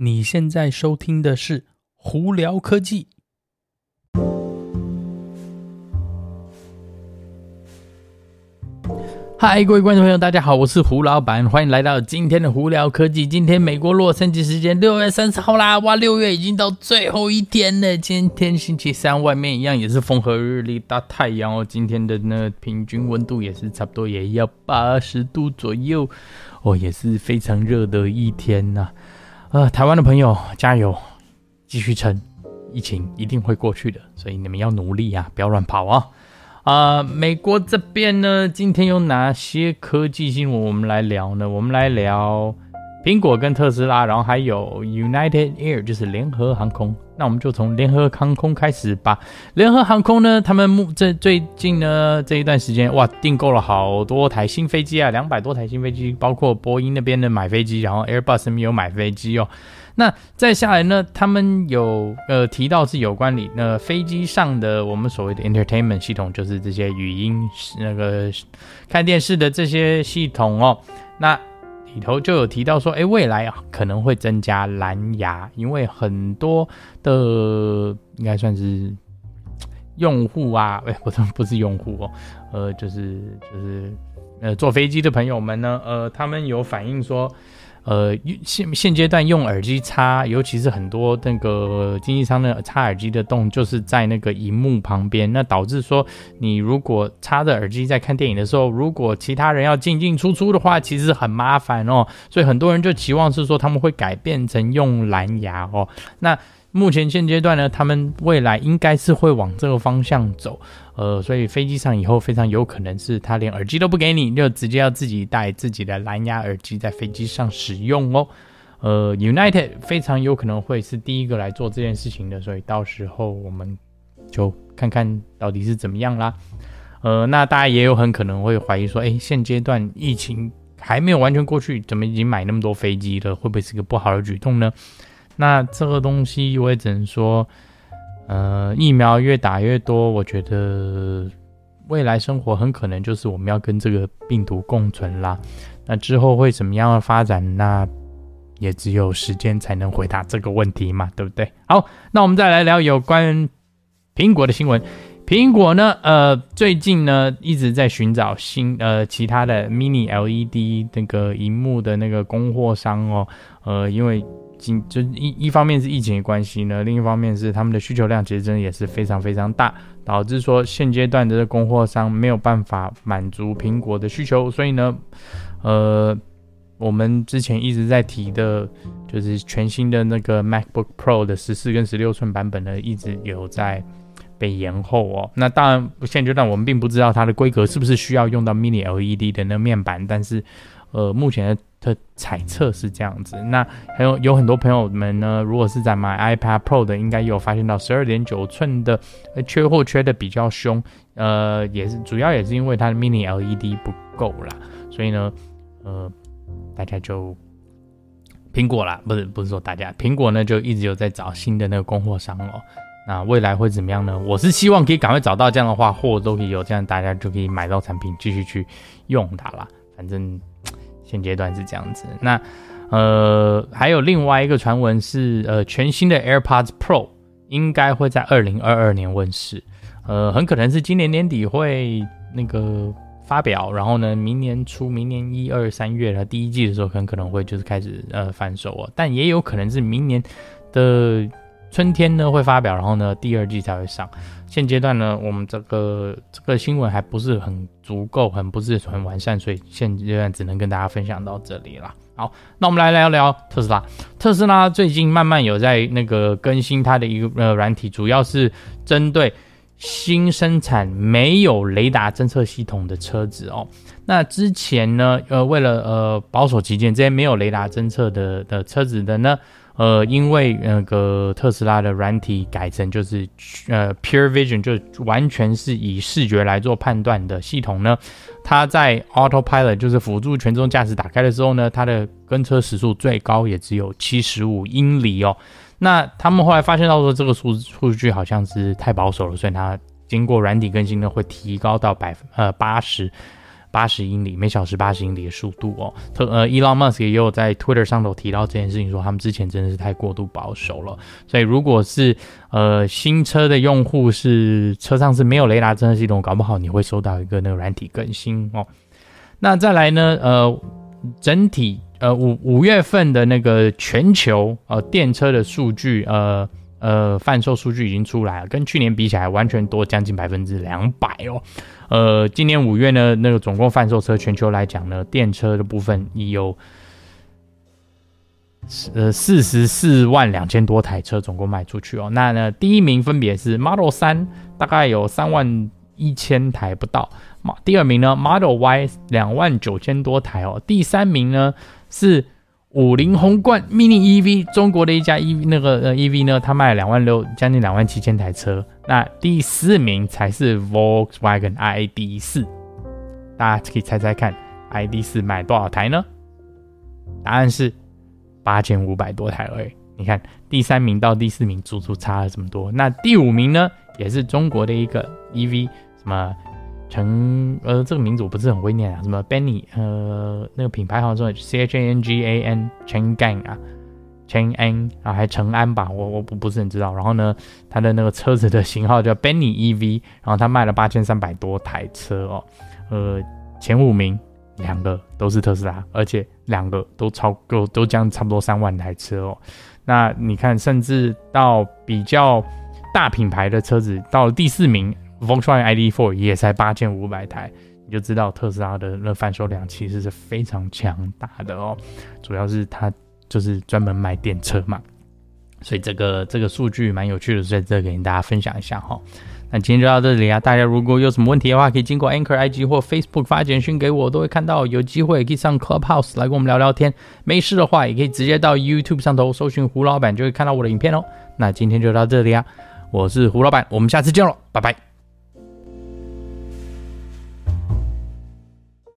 你现在收听的是《胡聊科技》。嗨，各位观众朋友，大家好，我是胡老板，欢迎来到今天的《胡聊科技》。今天美国洛杉矶时间六月三十号啦，哇，六月已经到最后一天了。今天星期三，外面一样也是风和日丽，大太阳哦。今天的那平均温度也是差不多，也要八十度左右。哦，也是非常热的一天呐、呃，台湾的朋友加油，继续撑，疫情一定会过去的，所以你们要努力啊，不要乱跑啊！啊、美国这边呢，今天有哪些科技新闻我们来聊呢？我们来聊。苹果跟特斯拉，然后还有 United Air，就是联合航空。那我们就从联合航空开始吧。联合航空呢，他们目这最近呢这一段时间，哇，订购了好多台新飞机啊，两百多台新飞机，包括波音那边的买飞机，然后 Airbus 那边有买飞机哦。那再下来呢，他们有呃提到是有关你那飞机上的我们所谓的 entertainment 系统，就是这些语音那个看电视的这些系统哦。那里头就有提到说，哎，未来可能会增加蓝牙，因为很多的应该算是用户啊，哎，不是不是用户哦，呃，就是就是呃坐飞机的朋友们呢，呃，他们有反映说。呃，现现阶段用耳机插，尤其是很多那个经济舱的插耳机的洞，就是在那个荧幕旁边，那导致说你如果插着耳机在看电影的时候，如果其他人要进进出出的话，其实很麻烦哦。所以很多人就期望是说他们会改变成用蓝牙哦。那目前现阶段呢，他们未来应该是会往这个方向走，呃，所以飞机上以后非常有可能是他连耳机都不给你，就直接要自己带自己的蓝牙耳机在飞机上使用哦。呃，United 非常有可能会是第一个来做这件事情的，所以到时候我们就看看到底是怎么样啦。呃，那大家也有很可能会怀疑说，诶，现阶段疫情还没有完全过去，怎么已经买那么多飞机了？会不会是个不好的举动呢？那这个东西我也只能说，呃，疫苗越打越多，我觉得未来生活很可能就是我们要跟这个病毒共存啦。那之后会怎么样的发展？那也只有时间才能回答这个问题嘛，对不对？好，那我们再来聊有关苹果的新闻。苹果呢，呃，最近呢一直在寻找新呃其他的 Mini LED 那个荧幕的那个供货商哦，呃，因为。就一一方面是疫情的关系呢，另一方面是他们的需求量其实真的也是非常非常大，导致说现阶段的供货商没有办法满足苹果的需求，所以呢，呃，我们之前一直在提的，就是全新的那个 MacBook Pro 的十四跟十六寸版本呢，一直有在被延后哦。那当然现阶段我们并不知道它的规格是不是需要用到 Mini LED 的那面板，但是。呃，目前的的猜测是这样子。那还有有很多朋友们呢，如果是在买 iPad Pro 的，应该有发现到十二点九寸的缺货缺的比较凶。呃，也是主要也是因为它的 Mini LED 不够啦。所以呢，呃，大家就苹果啦，不是不是说大家，苹果呢就一直有在找新的那个供货商哦。那未来会怎么样呢？我是希望可以赶快找到这样的话，货都可以有，这样大家就可以买到产品继续去用它啦。反正。现阶段是这样子，那呃还有另外一个传闻是，呃全新的 AirPods Pro 应该会在二零二二年问世，呃很可能是今年年底会那个发表，然后呢明年初明年一二三月的第一季的时候很可能会就是开始呃贩售哦，但也有可能是明年的。春天呢会发表，然后呢第二季才会上。现阶段呢，我们这个这个新闻还不是很足够，很不是很完善，所以现阶段只能跟大家分享到这里了。好，那我们来聊聊特斯拉。特斯拉最近慢慢有在那个更新它的一个呃软体，主要是针对新生产没有雷达侦测系统的车子哦。那之前呢，呃，为了呃保守起见，这些没有雷达侦测的的车子的呢。呃，因为那个特斯拉的软体改成就是呃 Pure Vision，就完全是以视觉来做判断的系统呢，它在 Autopilot 就是辅助全自动驾驶打开的时候呢，它的跟车时速最高也只有七十五英里哦。那他们后来发现到说这个数数据好像是太保守了，所以它经过软体更新呢会提高到百分呃八十。八十英里每小时八十英里的速度哦。特呃，Elon Musk 也有在 Twitter 上头提到这件事情，说他们之前真的是太过度保守了。所以如果是呃新车的用户是车上是没有雷达侦测系统，搞不好你会收到一个那个软体更新哦。那再来呢？呃，整体呃五五月份的那个全球呃电车的数据呃。呃，贩售数据已经出来了，跟去年比起来，完全多将近百分之两百哦。呃，今年五月呢，那个总共贩售车全球来讲呢，电车的部分已有呃四十四万两千多台车总共卖出去哦。那呢，第一名分别是 Model 3，大概有三万一千台不到。第二名呢，Model Y 两万九千多台哦。第三名呢是。五菱宏冠 mini EV，中国的一家 EV 那个 EV 呢，它卖了两万六，将近两万七千台车。那第四名才是 Volkswagen ID.4，大家可以猜猜看，ID.4 卖多少台呢？答案是八千五百多台而已。你看第三名到第四名足足差了这么多。那第五名呢，也是中国的一个 EV，什么？成呃，这个名字我不是很会念啊，什么 Benny 呃，那个品牌好像说 C H A N G A N Changang 啊，Chang'an 啊，还成安吧，我我不不是很知道。然后呢，它的那个车子的型号叫 Benny EV，然后它卖了八千三百多台车哦，呃，前五名两个都是特斯拉，而且两个都超够都将差不多三万台车哦。那你看，甚至到比较大品牌的车子到了第四名。Volkswagen ID.4 也才八千五百台，你就知道特斯拉的那贩售量其实是非常强大的哦。主要是它就是专门卖电车嘛，所以这个这个数据蛮有趣的，在这给大家分享一下哈。那今天就到这里啊，大家如果有什么问题的话，可以经过 Anchor IG 或 Facebook 发简讯给我，都会看到。有机会可以上 Clubhouse 来跟我们聊聊天。没事的话，也可以直接到 YouTube 上头搜寻胡老板，就会看到我的影片哦。那今天就到这里啊，我是胡老板，我们下次见喽，拜拜。